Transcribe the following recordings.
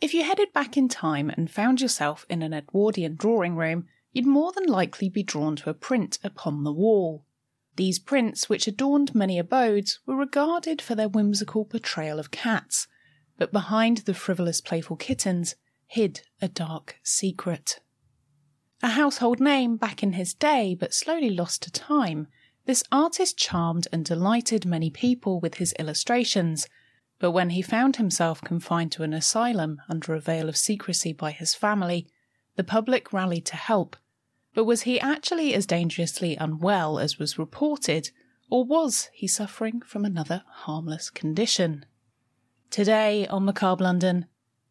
If you headed back in time and found yourself in an Edwardian drawing room, you'd more than likely be drawn to a print upon the wall. These prints, which adorned many abodes, were regarded for their whimsical portrayal of cats, but behind the frivolous playful kittens hid a dark secret. A household name back in his day, but slowly lost to time, this artist charmed and delighted many people with his illustrations, but when he found himself confined to an asylum under a veil of secrecy by his family, the public rallied to help. But was he actually as dangerously unwell as was reported, or was he suffering from another harmless condition? Today on Macabre London,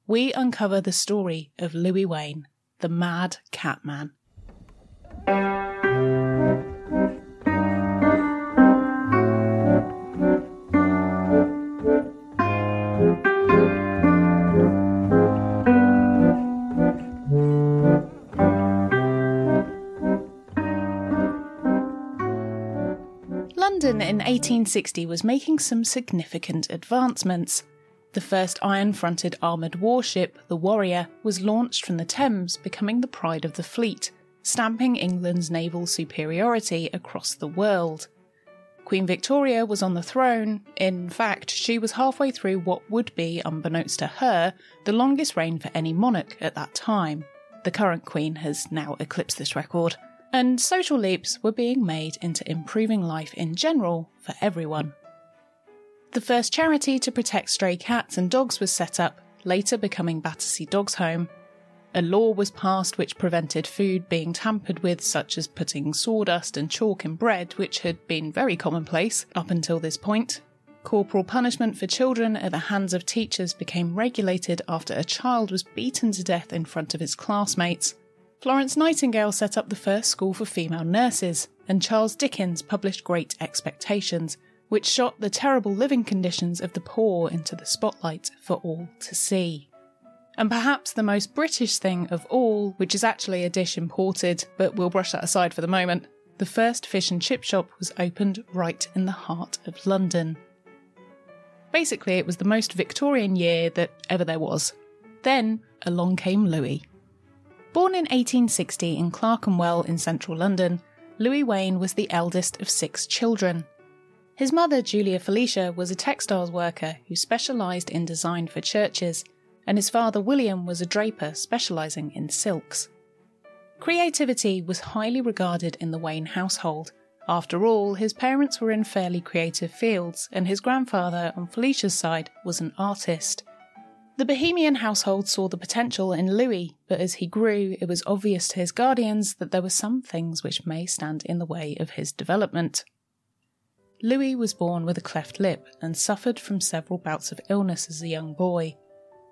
we uncover the story of Louis Wain, the Mad Catman. 1860 was making some significant advancements. The first iron fronted armoured warship, the Warrior, was launched from the Thames, becoming the pride of the fleet, stamping England's naval superiority across the world. Queen Victoria was on the throne. In fact, she was halfway through what would be, unbeknownst to her, the longest reign for any monarch at that time. The current Queen has now eclipsed this record and social leaps were being made into improving life in general for everyone. The first charity to protect stray cats and dogs was set up, later becoming Battersea Dogs Home. A law was passed which prevented food being tampered with, such as putting sawdust and chalk in bread, which had been very commonplace up until this point. Corporal punishment for children at the hands of teachers became regulated after a child was beaten to death in front of his classmates. Florence Nightingale set up the first school for female nurses, and Charles Dickens published Great Expectations, which shot the terrible living conditions of the poor into the spotlight for all to see. And perhaps the most British thing of all, which is actually a dish imported, but we'll brush that aside for the moment, the first fish and chip shop was opened right in the heart of London. Basically, it was the most Victorian year that ever there was. Then along came Louis. Born in 1860 in Clerkenwell in central London, Louis Wain was the eldest of six children. His mother, Julia Felicia, was a textiles worker who specialised in design for churches, and his father, William, was a draper specialising in silks. Creativity was highly regarded in the Wain household. After all, his parents were in fairly creative fields, and his grandfather, on Felicia's side, was an artist. The Bohemian household saw the potential in Louis, but as he grew, it was obvious to his guardians that there were some things which may stand in the way of his development. Louis was born with a cleft lip and suffered from several bouts of illness as a young boy.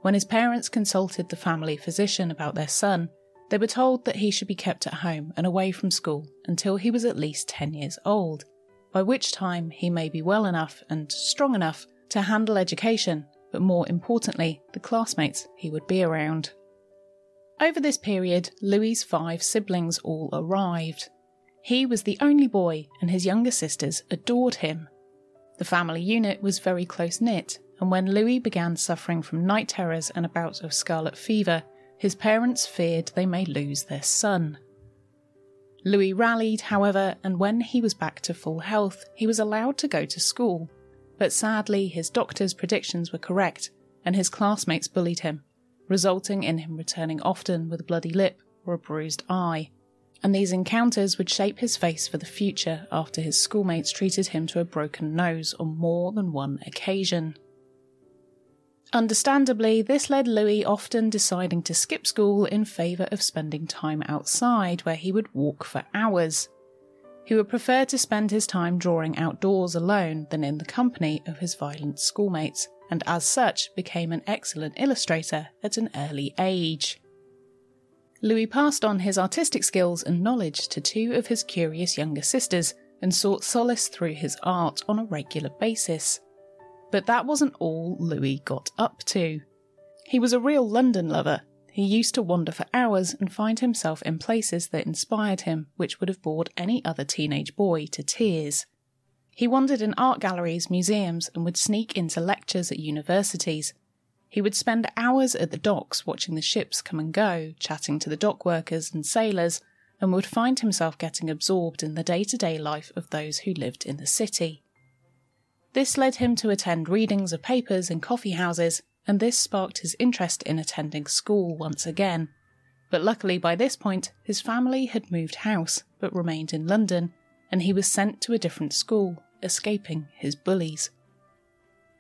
When his parents consulted the family physician about their son, they were told that he should be kept at home and away from school until he was at least 10 years old, by which time he may be well enough and strong enough to handle education, but more importantly, the classmates he would be around. Over this period, Louis's five siblings all arrived. He was the only boy, and his younger sisters adored him. The family unit was very close knit, and when Louis began suffering from night terrors and a bout of scarlet fever, his parents feared they may lose their son. Louis rallied, however, and when he was back to full health, he was allowed to go to school. But sadly, his doctor's predictions were correct, and his classmates bullied him, resulting in him returning often with a bloody lip or a bruised eye. And these encounters would shape his face for the future after his schoolmates treated him to a broken nose on more than one occasion. Understandably, this led Louis often deciding to skip school in favour of spending time outside, where he would walk for hours. He would prefer to spend his time drawing outdoors alone than in the company of his violent schoolmates, and as such became an excellent illustrator at an early age. Louis passed on his artistic skills and knowledge to two of his curious younger sisters and sought solace through his art on a regular basis. But that wasn't all Louis got up to. He was a real London lover. He used to wander for hours and find himself in places that inspired him, which would have bored any other teenage boy to tears. He wandered in art galleries, museums, and would sneak into lectures at universities. He would spend hours at the docks watching the ships come and go, chatting to the dock workers and sailors, and would find himself getting absorbed in the day to day life of those who lived in the city. This led him to attend readings of papers in coffee houses, and this sparked his interest in attending school once again. But luckily, by this point, his family had moved house but remained in London, and he was sent to a different school, escaping his bullies.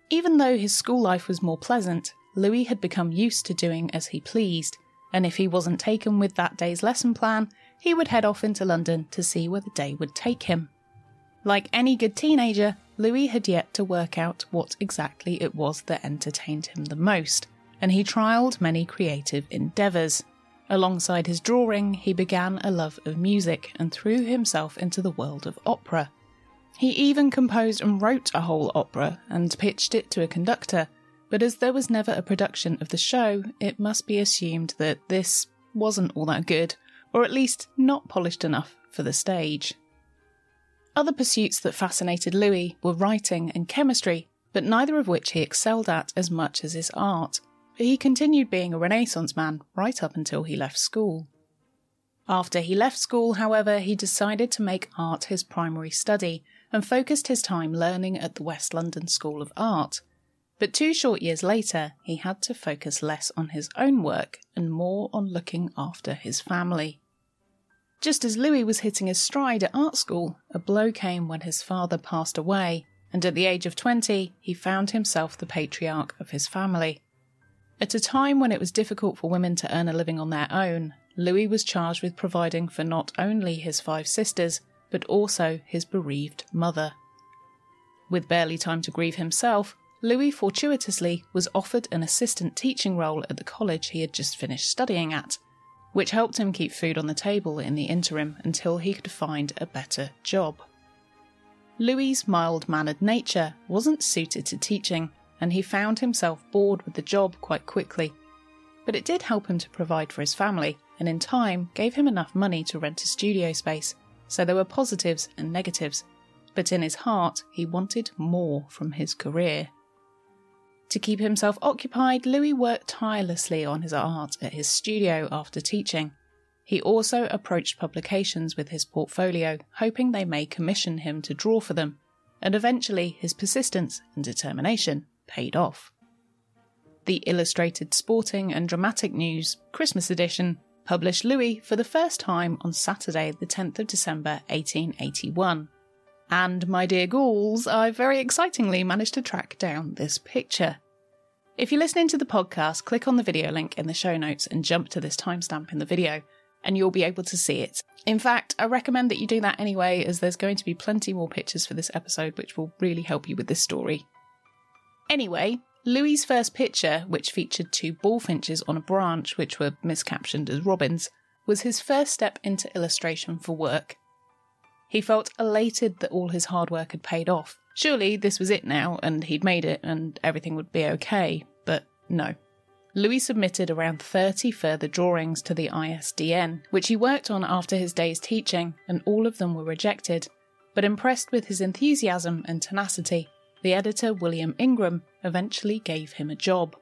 Even though his school life was more pleasant, Louis had become used to doing as he pleased, and if he wasn't taken with that day's lesson plan, he would head off into London to see where the day would take him. Like any good teenager, Louis had yet to work out what exactly it was that entertained him the most, and he trialled many creative endeavours. Alongside his drawing, he began a love of music and threw himself into the world of opera. He even composed and wrote a whole opera and pitched it to a conductor, but as there was never a production of the show, it must be assumed that this wasn't all that good, or at least not polished enough for the stage. Other pursuits that fascinated Louis were writing and chemistry, but neither of which he excelled at as much as his art. But He continued being a Renaissance man right up until he left school. After he left school, however, he decided to make art his primary study and focused his time learning at the West London School of Art. But two short years later, he had to focus less on his own work and more on looking after his family. Just as Louis was hitting his stride at art school, a blow came when his father passed away, and at the age of 20, he found himself the patriarch of his family. At a time when it was difficult for women to earn a living on their own, Louis was charged with providing for not only his five sisters, but also his bereaved mother. With barely time to grieve himself, Louis fortuitously was offered an assistant teaching role at the college he had just finished studying at, which helped him keep food on the table in the interim until he could find a better job. Louis's mild mannered nature wasn't suited to teaching, and he found himself bored with the job quite quickly. But it did help him to provide for his family, and in time gave him enough money to rent a studio space, so there were positives and negatives. But in his heart, he wanted more from his career. To keep himself occupied, Louis worked tirelessly on his art at his studio after teaching. He also approached publications with his portfolio, hoping they may commission him to draw for them, and eventually his persistence and determination paid off. The Illustrated Sporting and Dramatic News Christmas edition published Louis for the first time on Saturday, the 10th of December 1881. And, my dear ghouls, I very excitingly managed to track down this picture. If you're listening to the podcast, click on the video link in the show notes and jump to this timestamp in the video, and you'll be able to see it. In fact, I recommend that you do that anyway, as there's going to be plenty more pictures for this episode, which will really help you with this story. Anyway, Louis's first picture, which featured two bullfinches on a branch which were miscaptioned as robins, was his first step into illustration for work he felt elated that all his hard work had paid off, Surely this was it now, and he'd made it, and everything would be okay, but no. Louis submitted around 30 further drawings to the ISDN, which he worked on after his days teaching, and all of them were rejected. But impressed with his enthusiasm and tenacity, the editor William Ingram eventually gave him a job.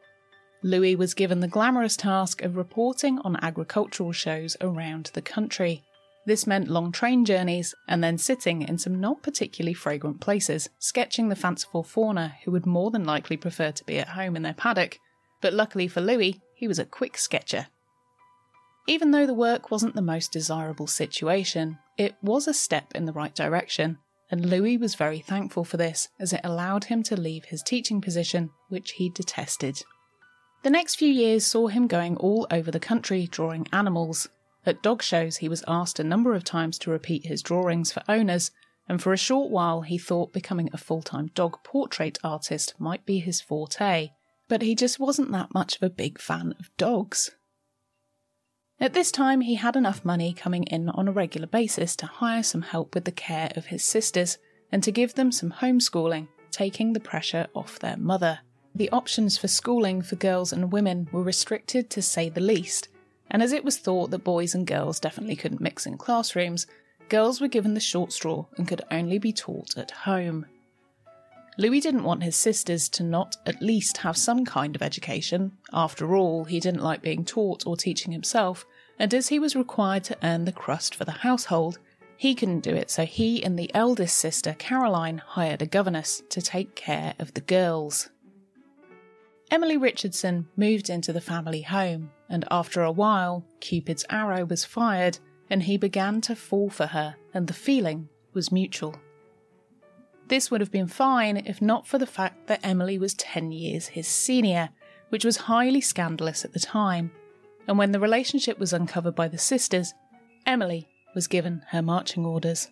Louis was given the glamorous task of reporting on agricultural shows around the country. This meant long train journeys and then sitting in some not particularly fragrant places, sketching the fanciful fauna who would more than likely prefer to be at home in their paddock. But luckily for Louis, he was a quick sketcher. Even though the work wasn't the most desirable situation, it was a step in the right direction, and Louis was very thankful for this as it allowed him to leave his teaching position, which he detested. The next few years saw him going all over the country drawing animals, at dog shows, he was asked a number of times to repeat his drawings for owners, and for a short while he thought becoming a full time dog portrait artist might be his forte, but he just wasn't that much of a big fan of dogs. At this time, he had enough money coming in on a regular basis to hire some help with the care of his sisters and to give them some homeschooling, taking the pressure off their mother. The options for schooling for girls and women were restricted to say the least, and as it was thought that boys and girls definitely couldn't mix in classrooms, girls were given the short straw and could only be taught at home. Louis didn't want his sisters to not at least have some kind of education. After all, he didn't like being taught or teaching himself, and as he was required to earn the crust for the household, he couldn't do it, so he and the eldest sister, Caroline, hired a governess to take care of the girls. Emily Richardson moved into the family home, and after a while, Cupid's arrow was fired and he began to fall for her, and the feeling was mutual. This would have been fine if not for the fact that Emily was 10 years his senior, which was highly scandalous at the time. And when the relationship was uncovered by the sisters, Emily was given her marching orders.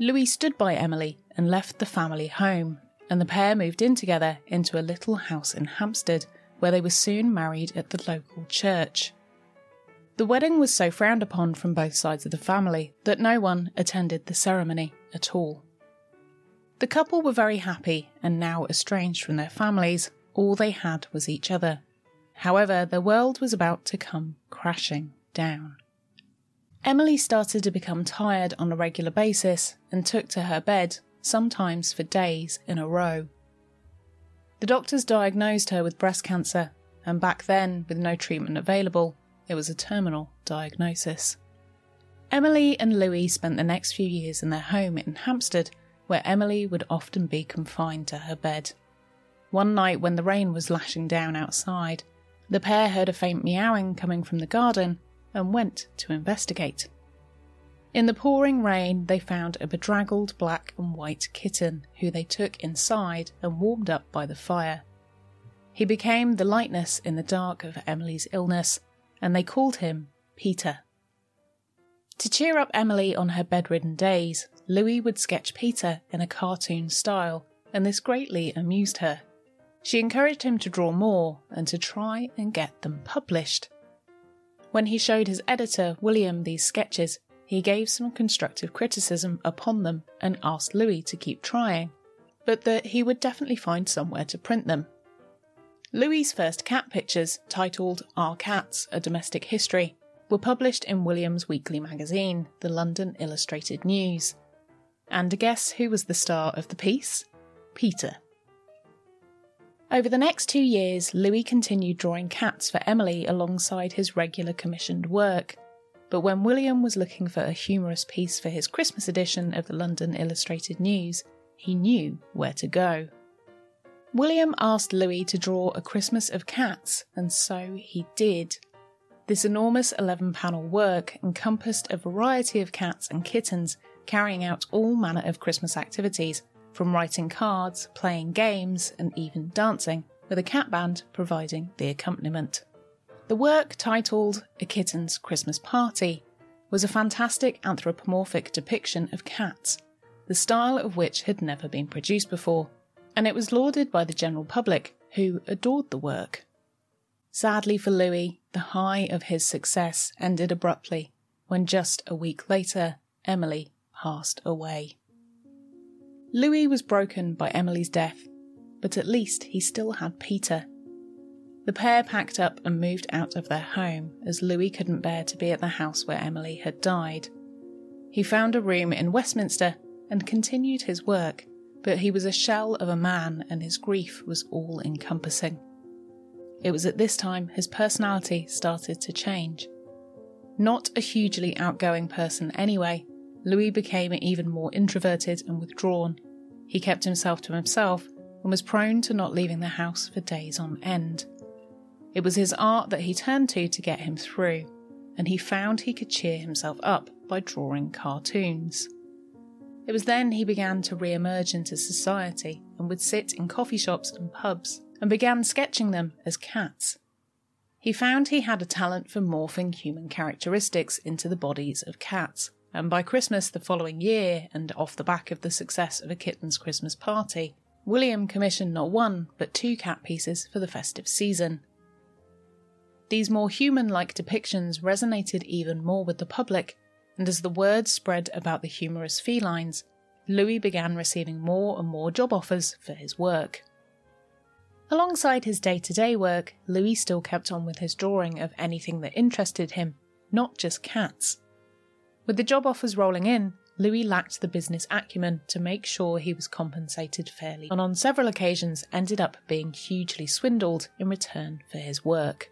Louis stood by Emily and left the family home, and the pair moved in together into a little house in Hampstead, where they were soon married at the local church. The wedding was so frowned upon from both sides of the family that no one attended the ceremony at all. The couple were very happy, and now estranged from their families, all they had was each other. However, their world was about to come crashing down. Emily started to become tired on a regular basis and took to her bed sometimes for days in a row. The doctors diagnosed her with breast cancer, and back then, with no treatment available, it was a terminal diagnosis. Emily and Louis spent the next few years in their home in Hampstead, where Emily would often be confined to her bed. One night, when the rain was lashing down outside, the pair heard a faint meowing coming from the garden and went to investigate. In the pouring rain, they found a bedraggled black and white kitten who they took inside and warmed up by the fire. He became the lightness in the dark of Emily's illness, and they called him Peter. To cheer up Emily on her bedridden days, Louis would sketch Peter in a cartoon style, and this greatly amused her. She encouraged him to draw more and to try and get them published. When he showed his editor, William, these sketches, he gave some constructive criticism upon them and asked Louis to keep trying, but that he would definitely find somewhere to print them. Louis's first cat pictures, titled Our Cats A Domestic History, were published in William's weekly magazine, the London Illustrated News. And guess who was the star of the piece? Peter. Over the next two years, Louis continued drawing cats for Emily alongside his regular commissioned work. But when William was looking for a humorous piece for his Christmas edition of the London Illustrated News, he knew where to go. William asked Louis to draw a Christmas of cats, and so he did. This enormous 11 panel work encompassed a variety of cats and kittens carrying out all manner of Christmas activities, from writing cards, playing games, and even dancing, with a cat band providing the accompaniment. The work, titled A Kitten's Christmas Party, was a fantastic anthropomorphic depiction of cats, the style of which had never been produced before, and it was lauded by the general public, who adored the work. Sadly for Louis, the high of his success ended abruptly when just a week later, Emily passed away. Louis was broken by Emily's death, but at least he still had Peter. The pair packed up and moved out of their home as Louis couldn't bear to be at the house where Emily had died. He found a room in Westminster and continued his work, but he was a shell of a man and his grief was all encompassing. It was at this time his personality started to change. Not a hugely outgoing person anyway, Louis became even more introverted and withdrawn. He kept himself to himself and was prone to not leaving the house for days on end. It was his art that he turned to to get him through, and he found he could cheer himself up by drawing cartoons. It was then he began to re emerge into society and would sit in coffee shops and pubs and began sketching them as cats. He found he had a talent for morphing human characteristics into the bodies of cats, and by Christmas the following year, and off the back of the success of A Kitten's Christmas Party, William commissioned not one but two cat pieces for the festive season. These more human like depictions resonated even more with the public, and as the word spread about the humorous felines, Louis began receiving more and more job offers for his work. Alongside his day to day work, Louis still kept on with his drawing of anything that interested him, not just cats. With the job offers rolling in, Louis lacked the business acumen to make sure he was compensated fairly, and on several occasions ended up being hugely swindled in return for his work.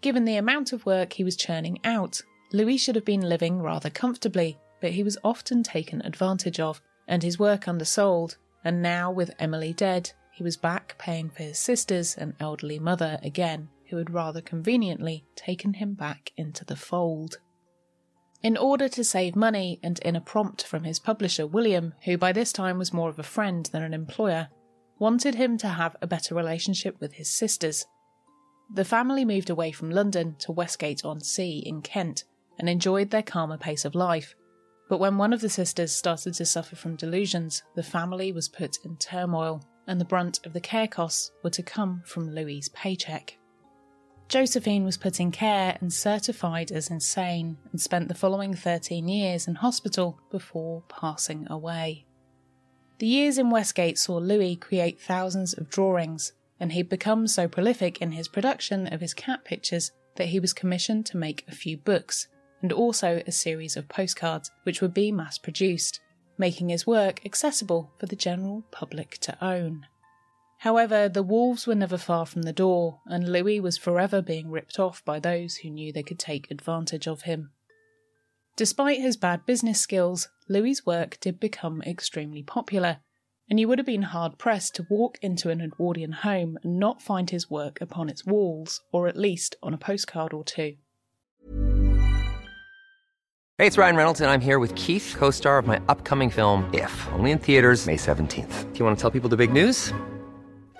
Given the amount of work he was churning out, Louis should have been living rather comfortably, but he was often taken advantage of, and his work undersold, and now with Emily dead, he was back paying for his sisters and elderly mother again, who had rather conveniently taken him back into the fold. In order to save money and in a prompt from his publisher, William, who by this time was more of a friend than an employer, wanted him to have a better relationship with his sisters. The family moved away from London to Westgate on Sea in Kent and enjoyed their calmer pace of life. But when one of the sisters started to suffer from delusions, the family was put in turmoil, and the brunt of the care costs were to come from Louis's paycheck. Josephine was put in care and certified as insane and spent the following 13 years in hospital before passing away. The years in Westgate saw Louis create thousands of drawings, and he'd become so prolific in his production of his cat pictures that he was commissioned to make a few books and also a series of postcards which would be mass produced, making his work accessible for the general public to own. However, the wolves were never far from the door, and Louis was forever being ripped off by those who knew they could take advantage of him. Despite his bad business skills, Louis's work did become extremely popular, and you would have been hard pressed to walk into an Edwardian home and not find his work upon its walls, or at least on a postcard or two. Hey, it's Ryan Reynolds, and I'm here with Keith, co star of my upcoming film, If, only in theaters, May 17th. Do you want to tell people the big news?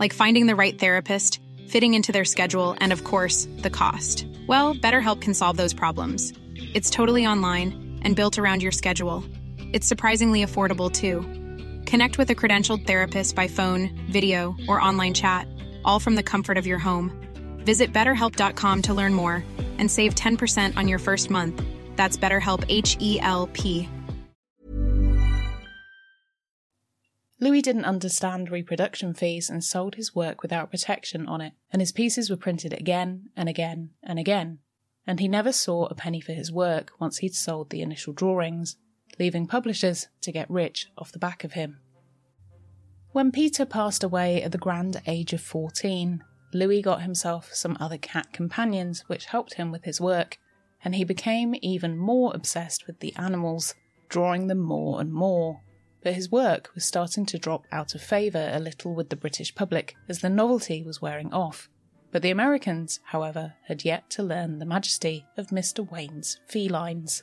like finding the right therapist, fitting into their schedule, and of course, the cost. Well, BetterHelp can solve those problems. It's totally online and built around your schedule. It's surprisingly affordable too. Connect with a credentialed therapist by phone, video, or online chat, all from the comfort of your home. Visit betterhelp.com to learn more and save 10% on your first month. That's BetterHelp H E L P. Louis didn't understand reproduction fees and sold his work without protection on it, and his pieces were printed again and again and again. And he never saw a penny for his work once he'd sold the initial drawings, leaving publishers to get rich off the back of him. When Peter passed away at the grand age of 14, Louis got himself some other cat companions which helped him with his work, and he became even more obsessed with the animals, drawing them more and more but his work was starting to drop out of favour a little with the British public as the novelty was wearing off. But the Americans, however, had yet to learn the majesty of Mr. Wain's felines.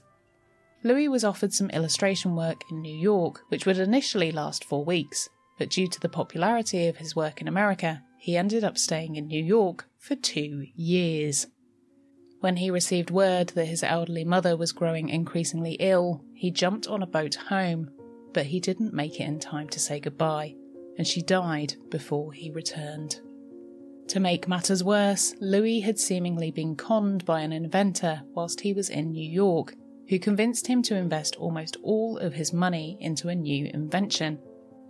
Louis was offered some illustration work in New York, which would initially last four weeks, but due to the popularity of his work in America, he ended up staying in New York for two years. When he received word that his elderly mother was growing increasingly ill, he jumped on a boat home, but he didn't make it in time to say goodbye, and she died before he returned. To make matters worse, Louis had seemingly been conned by an inventor whilst he was in New York, who convinced him to invest almost all of his money into a new invention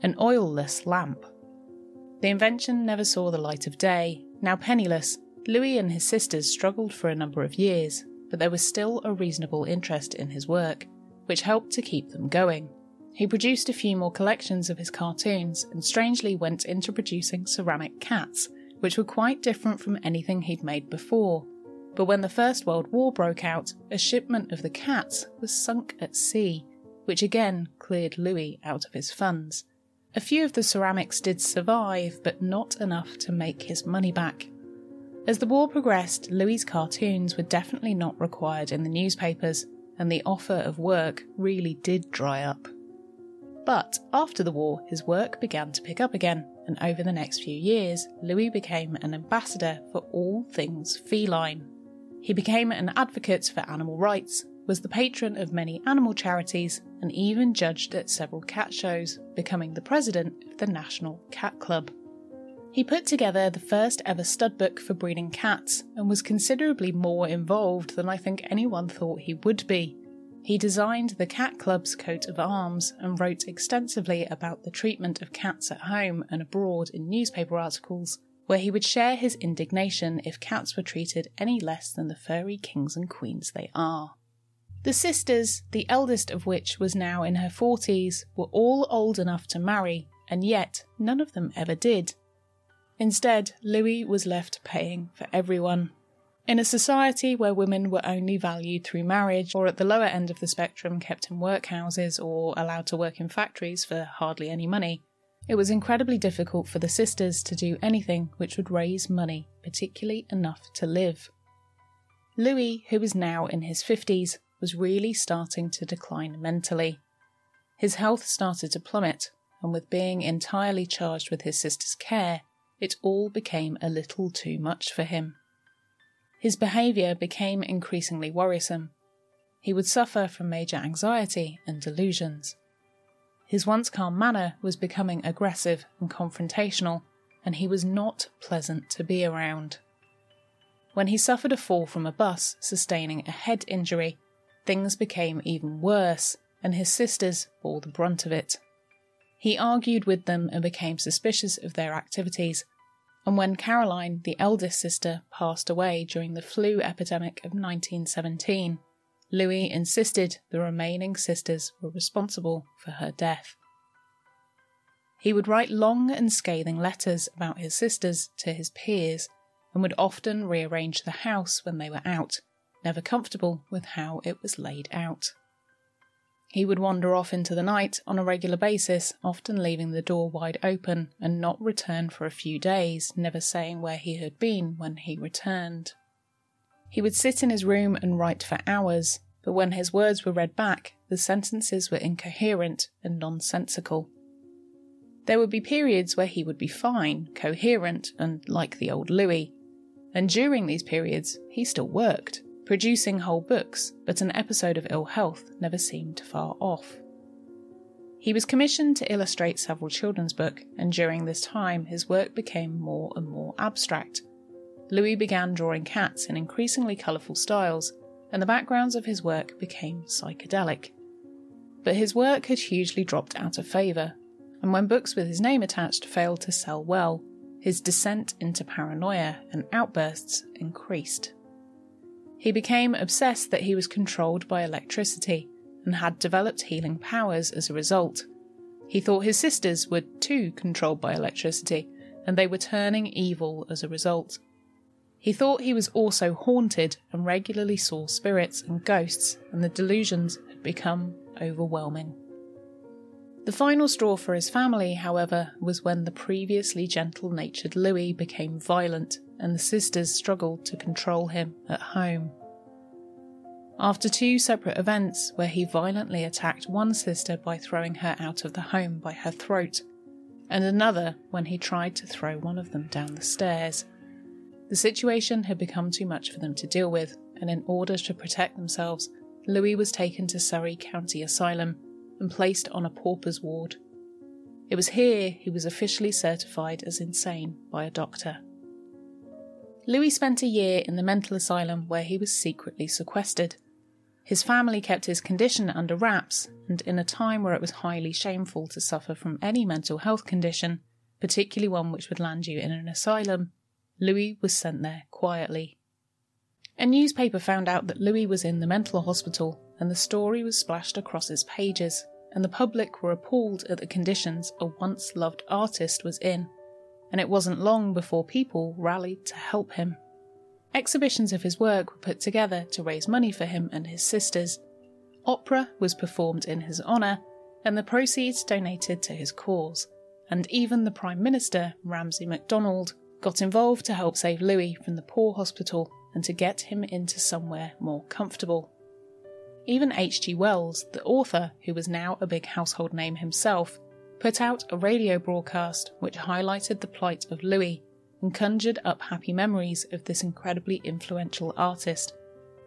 an oilless lamp. The invention never saw the light of day. Now penniless, Louis and his sisters struggled for a number of years, but there was still a reasonable interest in his work, which helped to keep them going. He produced a few more collections of his cartoons and strangely went into producing ceramic cats, which were quite different from anything he'd made before. But when the First World War broke out, a shipment of the cats was sunk at sea, which again cleared Louis out of his funds. A few of the ceramics did survive, but not enough to make his money back. As the war progressed, Louis's cartoons were definitely not required in the newspapers, and the offer of work really did dry up. But after the war, his work began to pick up again, and over the next few years, Louis became an ambassador for all things feline. He became an advocate for animal rights, was the patron of many animal charities, and even judged at several cat shows, becoming the president of the National Cat Club. He put together the first ever stud book for breeding cats and was considerably more involved than I think anyone thought he would be. He designed the Cat Club's coat of arms and wrote extensively about the treatment of cats at home and abroad in newspaper articles, where he would share his indignation if cats were treated any less than the furry kings and queens they are. The sisters, the eldest of which was now in her 40s, were all old enough to marry, and yet none of them ever did. Instead, Louis was left paying for everyone. In a society where women were only valued through marriage, or at the lower end of the spectrum kept in workhouses or allowed to work in factories for hardly any money, it was incredibly difficult for the sisters to do anything which would raise money, particularly enough to live. Louis, who was now in his 50s, was really starting to decline mentally. His health started to plummet, and with being entirely charged with his sister's care, it all became a little too much for him. His behaviour became increasingly worrisome. He would suffer from major anxiety and delusions. His once calm manner was becoming aggressive and confrontational, and he was not pleasant to be around. When he suffered a fall from a bus, sustaining a head injury, things became even worse, and his sisters bore the brunt of it. He argued with them and became suspicious of their activities. And when Caroline, the eldest sister, passed away during the flu epidemic of 1917, Louis insisted the remaining sisters were responsible for her death. He would write long and scathing letters about his sisters to his peers and would often rearrange the house when they were out, never comfortable with how it was laid out. He would wander off into the night on a regular basis, often leaving the door wide open and not return for a few days, never saying where he had been when he returned. He would sit in his room and write for hours, but when his words were read back, the sentences were incoherent and nonsensical. There would be periods where he would be fine, coherent, and like the old Louis, and during these periods, he still worked producing whole books, but an episode of ill health never seemed far off. He was commissioned to illustrate several children's books, and during this time his work became more and more abstract. Louis began drawing cats in increasingly colourful styles, and the backgrounds of his work became psychedelic. But his work had hugely dropped out of favour, and when books with his name attached failed to sell well, his descent into paranoia and outbursts increased. He became obsessed that he was controlled by electricity and had developed healing powers as a result. He thought his sisters were too controlled by electricity and they were turning evil as a result. He thought he was also haunted and regularly saw spirits and ghosts, and the delusions had become overwhelming. The final straw for his family, however, was when the previously gentle natured Louis became violent and the sisters struggled to control him at home. After two separate events where he violently attacked one sister by throwing her out of the home by her throat, and another when he tried to throw one of them down the stairs. The situation had become too much for them to deal with, and in order to protect themselves, Louis was taken to Surrey County Asylum and placed on a pauper's ward. It was here he was officially certified as insane by a doctor. Louis spent a year in the mental asylum where he was secretly sequestered. His family kept his condition under wraps, and in a time where it was highly shameful to suffer from any mental health condition, particularly one which would land you in an asylum, Louis was sent there quietly. A newspaper found out that Louis was in the mental hospital, and the story was splashed across its pages, and the public were appalled at the conditions a once loved artist was in, and it wasn't long before people rallied to help him. Exhibitions of his work were put together to raise money for him and his sisters. Opera was performed in his honour, and the proceeds donated to his cause. And even the Prime Minister, Ramsay MacDonald, got involved to help save Louis from the poor hospital and to get him into somewhere more comfortable. Even H.G. Wells, the author, who was now a big household name himself, put out a radio broadcast which highlighted the plight of Louis and conjured up happy memories of this incredibly influential artist,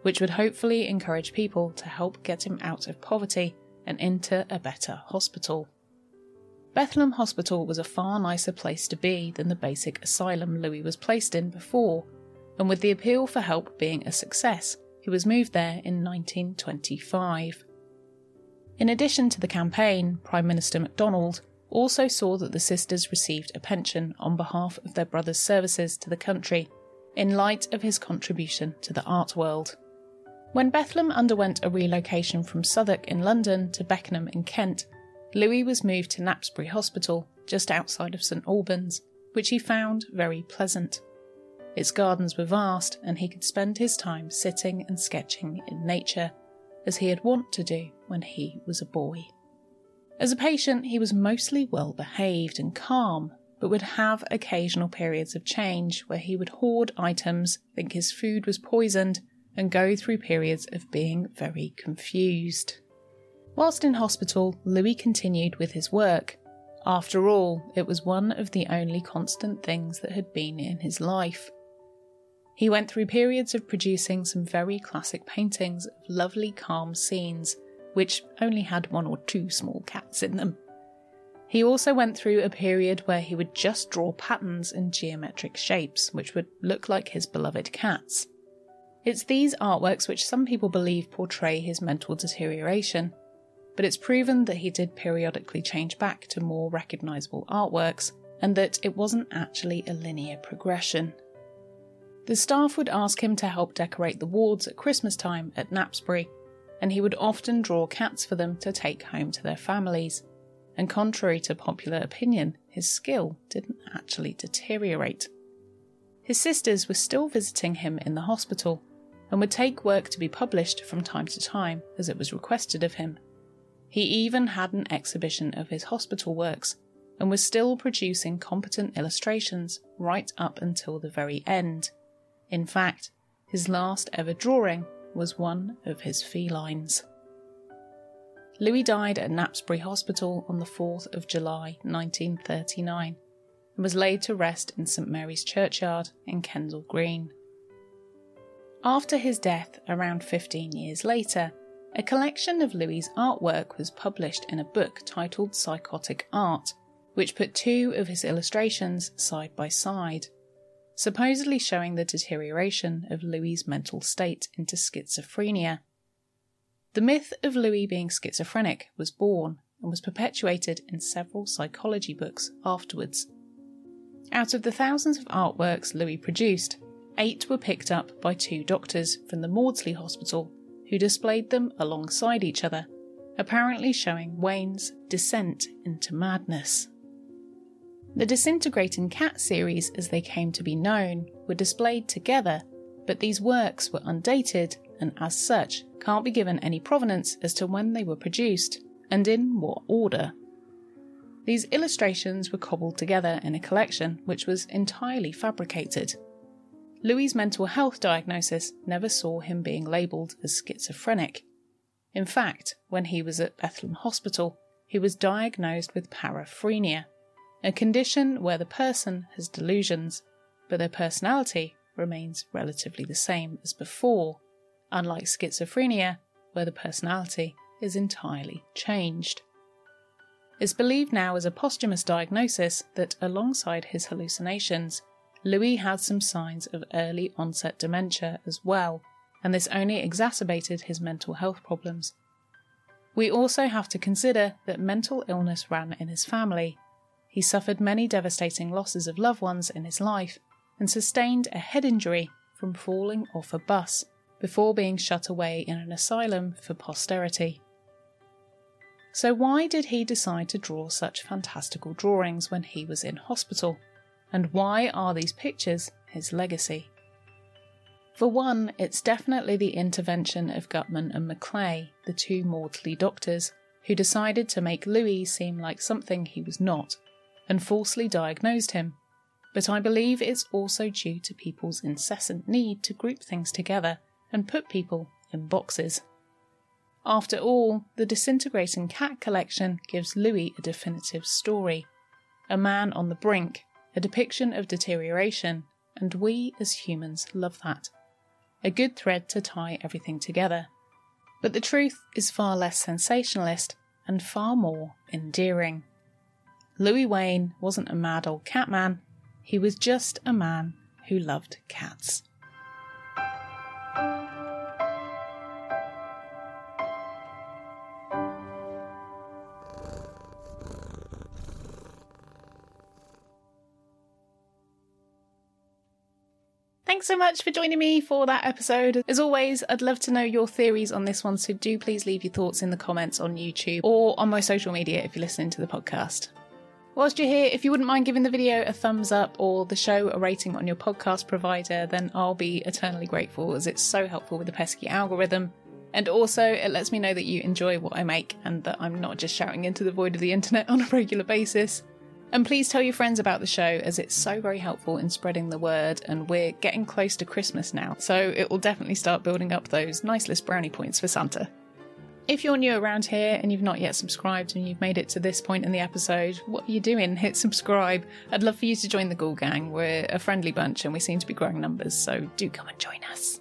which would hopefully encourage people to help get him out of poverty and into a better hospital. Bethlehem Hospital was a far nicer place to be than the basic asylum Louis was placed in before, and with the appeal for help being a success, he was moved there in 1925. In addition to the campaign, Prime Minister MacDonald also saw that the sisters received a pension on behalf of their brother's services to the country, in light of his contribution to the art world. When Bethlehem underwent a relocation from Southwark in London to Beckenham in Kent, Louis was moved to Napsbury Hospital, just outside of St Albans, which he found very pleasant. Its gardens were vast, and he could spend his time sitting and sketching in nature, as he had wont to do when he was a boy. As a patient, he was mostly well behaved and calm, but would have occasional periods of change where he would hoard items, think his food was poisoned, and go through periods of being very confused. Whilst in hospital, Louis continued with his work. After all, it was one of the only constant things that had been in his life. He went through periods of producing some very classic paintings of lovely, calm scenes, which only had one or two small cats in them. He also went through a period where he would just draw patterns in geometric shapes, which would look like his beloved cats. It's these artworks which some people believe portray his mental deterioration, but it's proven that he did periodically change back to more recognisable artworks and that it wasn't actually a linear progression. The staff would ask him to help decorate the wards at Christmas time at Napsbury, and he would often draw cats for them to take home to their families. And contrary to popular opinion, his skill didn't actually deteriorate. His sisters were still visiting him in the hospital and would take work to be published from time to time as it was requested of him. He even had an exhibition of his hospital works and was still producing competent illustrations right up until the very end. In fact, his last ever drawing was one of his felines. Louis died at Napsbury Hospital on the 4th of July 1939 and was laid to rest in St Mary's Churchyard in Kensal Green. After his death, around 15 years later, a collection of Louis' artwork was published in a book titled Psychotic Art, which put two of his illustrations side by side, supposedly showing the deterioration of Louis' mental state into schizophrenia. The myth of Louis being schizophrenic was born and was perpetuated in several psychology books afterwards. Out of the thousands of artworks Louis produced, eight were picked up by two doctors from the Maudsley Hospital who displayed them alongside each other, apparently showing Wain's descent into madness. The Disintegrating Cat series, as they came to be known, were displayed together, but these works were undated and, as such, can't be given any provenance as to when they were produced and in what order. These illustrations were cobbled together in a collection which was entirely fabricated. Louis' mental health diagnosis never saw him being labelled as schizophrenic. In fact, when he was at Bethlehem Hospital, he was diagnosed with paraphrenia, a condition where the person has delusions, but their personality remains relatively the same as before, unlike schizophrenia, where the personality is entirely changed. It's believed now as a posthumous diagnosis that alongside his hallucinations, Louis had some signs of early onset dementia as well, and this only exacerbated his mental health problems. We also have to consider that mental illness ran in his family. He suffered many devastating losses of loved ones in his life and sustained a head injury from falling off a bus before being shut away in an asylum for posterity. So, why did he decide to draw such fantastical drawings when he was in hospital? And why are these pictures his legacy? For one, it's definitely the intervention of Guttmann and Maclay, the two Maudsley doctors, who decided to make Louis seem like something he was not, and falsely diagnosed him. But I believe it's also due to people's incessant need to group things together and put people in boxes. After all, the disintegrating cat collection gives Louis a definitive story. A man on the brink, a depiction of deterioration, and we as humans love that. A good thread to tie everything together. But the truth is far less sensationalist and far more endearing. Louis Wain wasn't a mad old cat man, he was just a man who loved cats. Thanks so much for joining me for that episode. As always, I'd love to know your theories on this one, so do please leave your thoughts in the comments on YouTube or on my social media if you're listening to the podcast. Whilst you're here, if you wouldn't mind giving the video a thumbs up or the show a rating on your podcast provider, then I'll be eternally grateful as it's so helpful with the pesky algorithm. And also, it lets me know that you enjoy what I make and that I'm not just shouting into the void of the internet on a regular basis. And please tell your friends about the show as it's so very helpful in spreading the word. And we're getting close to Christmas now, so it will definitely start building up those nice list brownie points for Santa. If you're new around here and you've not yet subscribed and you've made it to this point in the episode, what are you doing? Hit subscribe. I'd love for you to join the Ghoul Gang. We're a friendly bunch and we seem to be growing numbers, so do come and join us.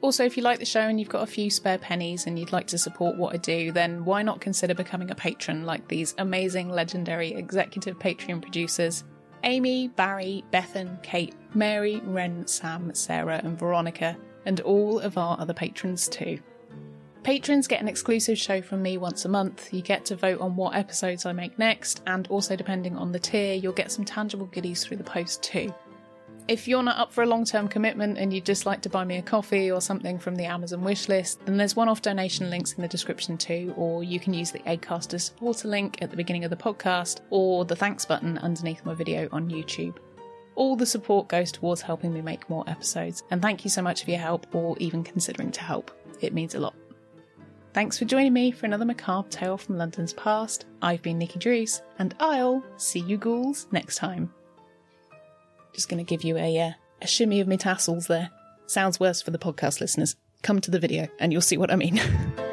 Also, if you like the show and you've got a few spare pennies and you'd like to support what I do, then why not consider becoming a patron like these amazing, legendary executive Patreon producers Amy, Barry, Bethan, Kate, Mary, Ren, Sam, Sarah, and Veronica, and all of our other patrons too. Patrons get an exclusive show from me once a month. You get to vote on what episodes I make next, and also depending on the tier, you'll get some tangible goodies through the post too. If you're not up for a long term commitment and you'd just like to buy me a coffee or something from the Amazon wishlist, then there's one off donation links in the description too, or you can use the Acast supporter link at the beginning of the podcast or the thanks button underneath my video on YouTube. All the support goes towards helping me make more episodes, and thank you so much for your help or even considering to help. It means a lot. Thanks for joining me for another macabre tale from London's past. I've been Nikki Druce, and I'll see you ghouls next time. Just going to give you a, uh, a shimmy of my tassels there. Sounds worse for the podcast listeners. Come to the video and you'll see what I mean.